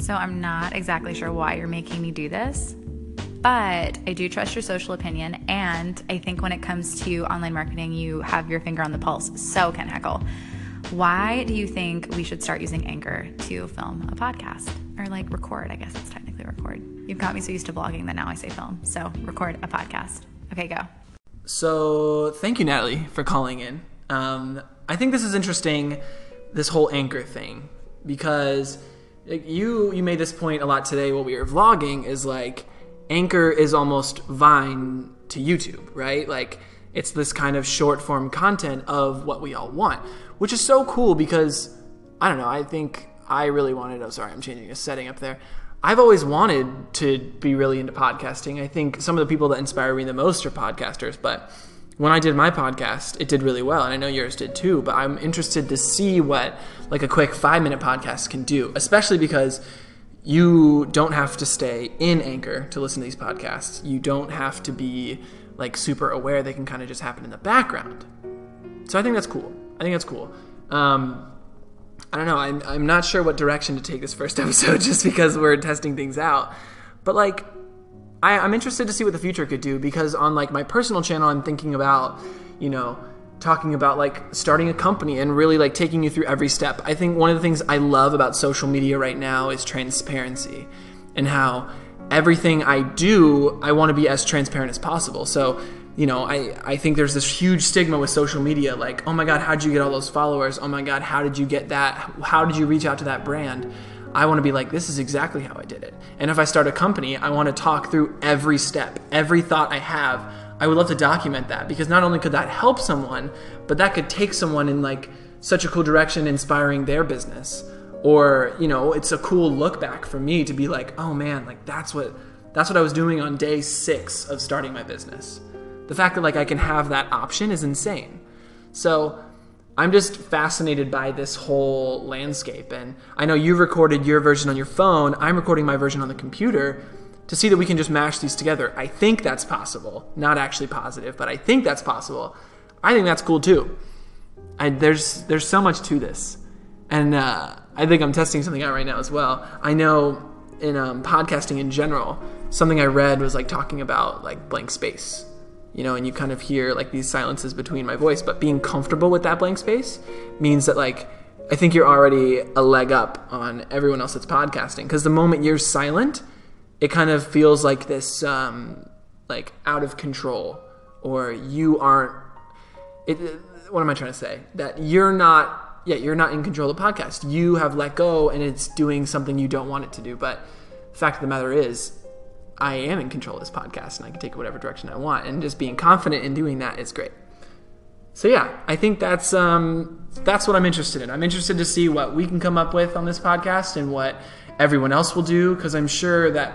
So I'm not exactly sure why you're making me do this, but I do trust your social opinion. And I think when it comes to online marketing, you have your finger on the pulse. So, Ken Heckle, why do you think we should start using Anchor to film a podcast or like record? I guess it's technically record. You've got me so used to vlogging that now I say film. So, record a podcast. Okay, go. So, thank you, Natalie, for calling in. Um, I think this is interesting, this whole Anchor thing, because you you made this point a lot today while we were vlogging. Is like Anchor is almost Vine to YouTube, right? Like it's this kind of short form content of what we all want, which is so cool because I don't know. I think I really wanted. Oh, sorry, I'm changing a setting up there. I've always wanted to be really into podcasting. I think some of the people that inspire me the most are podcasters, but when I did my podcast, it did really well, and I know yours did too. But I'm interested to see what like a quick five minute podcast can do, especially because you don't have to stay in Anchor to listen to these podcasts. You don't have to be like super aware; they can kind of just happen in the background. So I think that's cool. I think that's cool. Um, I don't know. I'm I'm not sure what direction to take this first episode, just because we're testing things out. But like I, I'm interested to see what the future could do because on like my personal channel, I'm thinking about, you know, talking about like starting a company and really like taking you through every step. I think one of the things I love about social media right now is transparency and how everything I do, I want to be as transparent as possible. So, you know, I, I think there's this huge stigma with social media like, oh my God, how'd you get all those followers? Oh my God, how did you get that? How did you reach out to that brand? I want to be like, this is exactly how I did it. And if I start a company, I want to talk through every step, every thought I have. I would love to document that because not only could that help someone, but that could take someone in like such a cool direction, inspiring their business. Or, you know, it's a cool look back for me to be like, oh man, like that's what that's what I was doing on day six of starting my business. The fact that like I can have that option is insane. So I'm just fascinated by this whole landscape. And I know you've recorded your version on your phone, I'm recording my version on the computer to see that we can just mash these together. I think that's possible. Not actually positive, but I think that's possible. I think that's cool too. I, there's there's so much to this, and uh, I think I'm testing something out right now as well. I know in um, podcasting in general, something I read was like talking about like blank space you know, and you kind of hear like these silences between my voice. But being comfortable with that blank space means that like I think you're already a leg up on everyone else that's podcasting because the moment you're silent, it kind of feels like this um, like out of control or you aren't. It, what am I trying to say? That you're not. Yeah, you're not in control of the podcast. You have let go, and it's doing something you don't want it to do. But the fact of the matter is, I am in control of this podcast and I can take it whatever direction I want. And just being confident in doing that is great. So yeah, I think that's um, that's what I'm interested in. I'm interested to see what we can come up with on this podcast and what everyone else will do because I'm sure that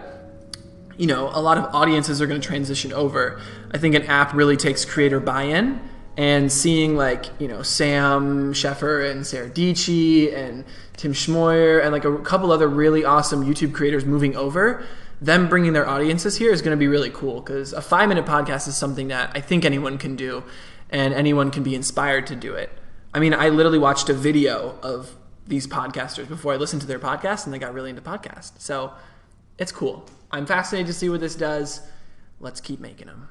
you know a lot of audiences are going to transition over. I think an app really takes creator buy-in and seeing like you know Sam Sheffer and Sarah Dietschy and Tim Schmoyer and like a couple other really awesome YouTube creators moving over them bringing their audiences here is going to be really cool because a five minute podcast is something that I think anyone can do and anyone can be inspired to do it. I mean, I literally watched a video of these podcasters before I listened to their podcast and they got really into podcasts. So it's cool. I'm fascinated to see what this does. Let's keep making them.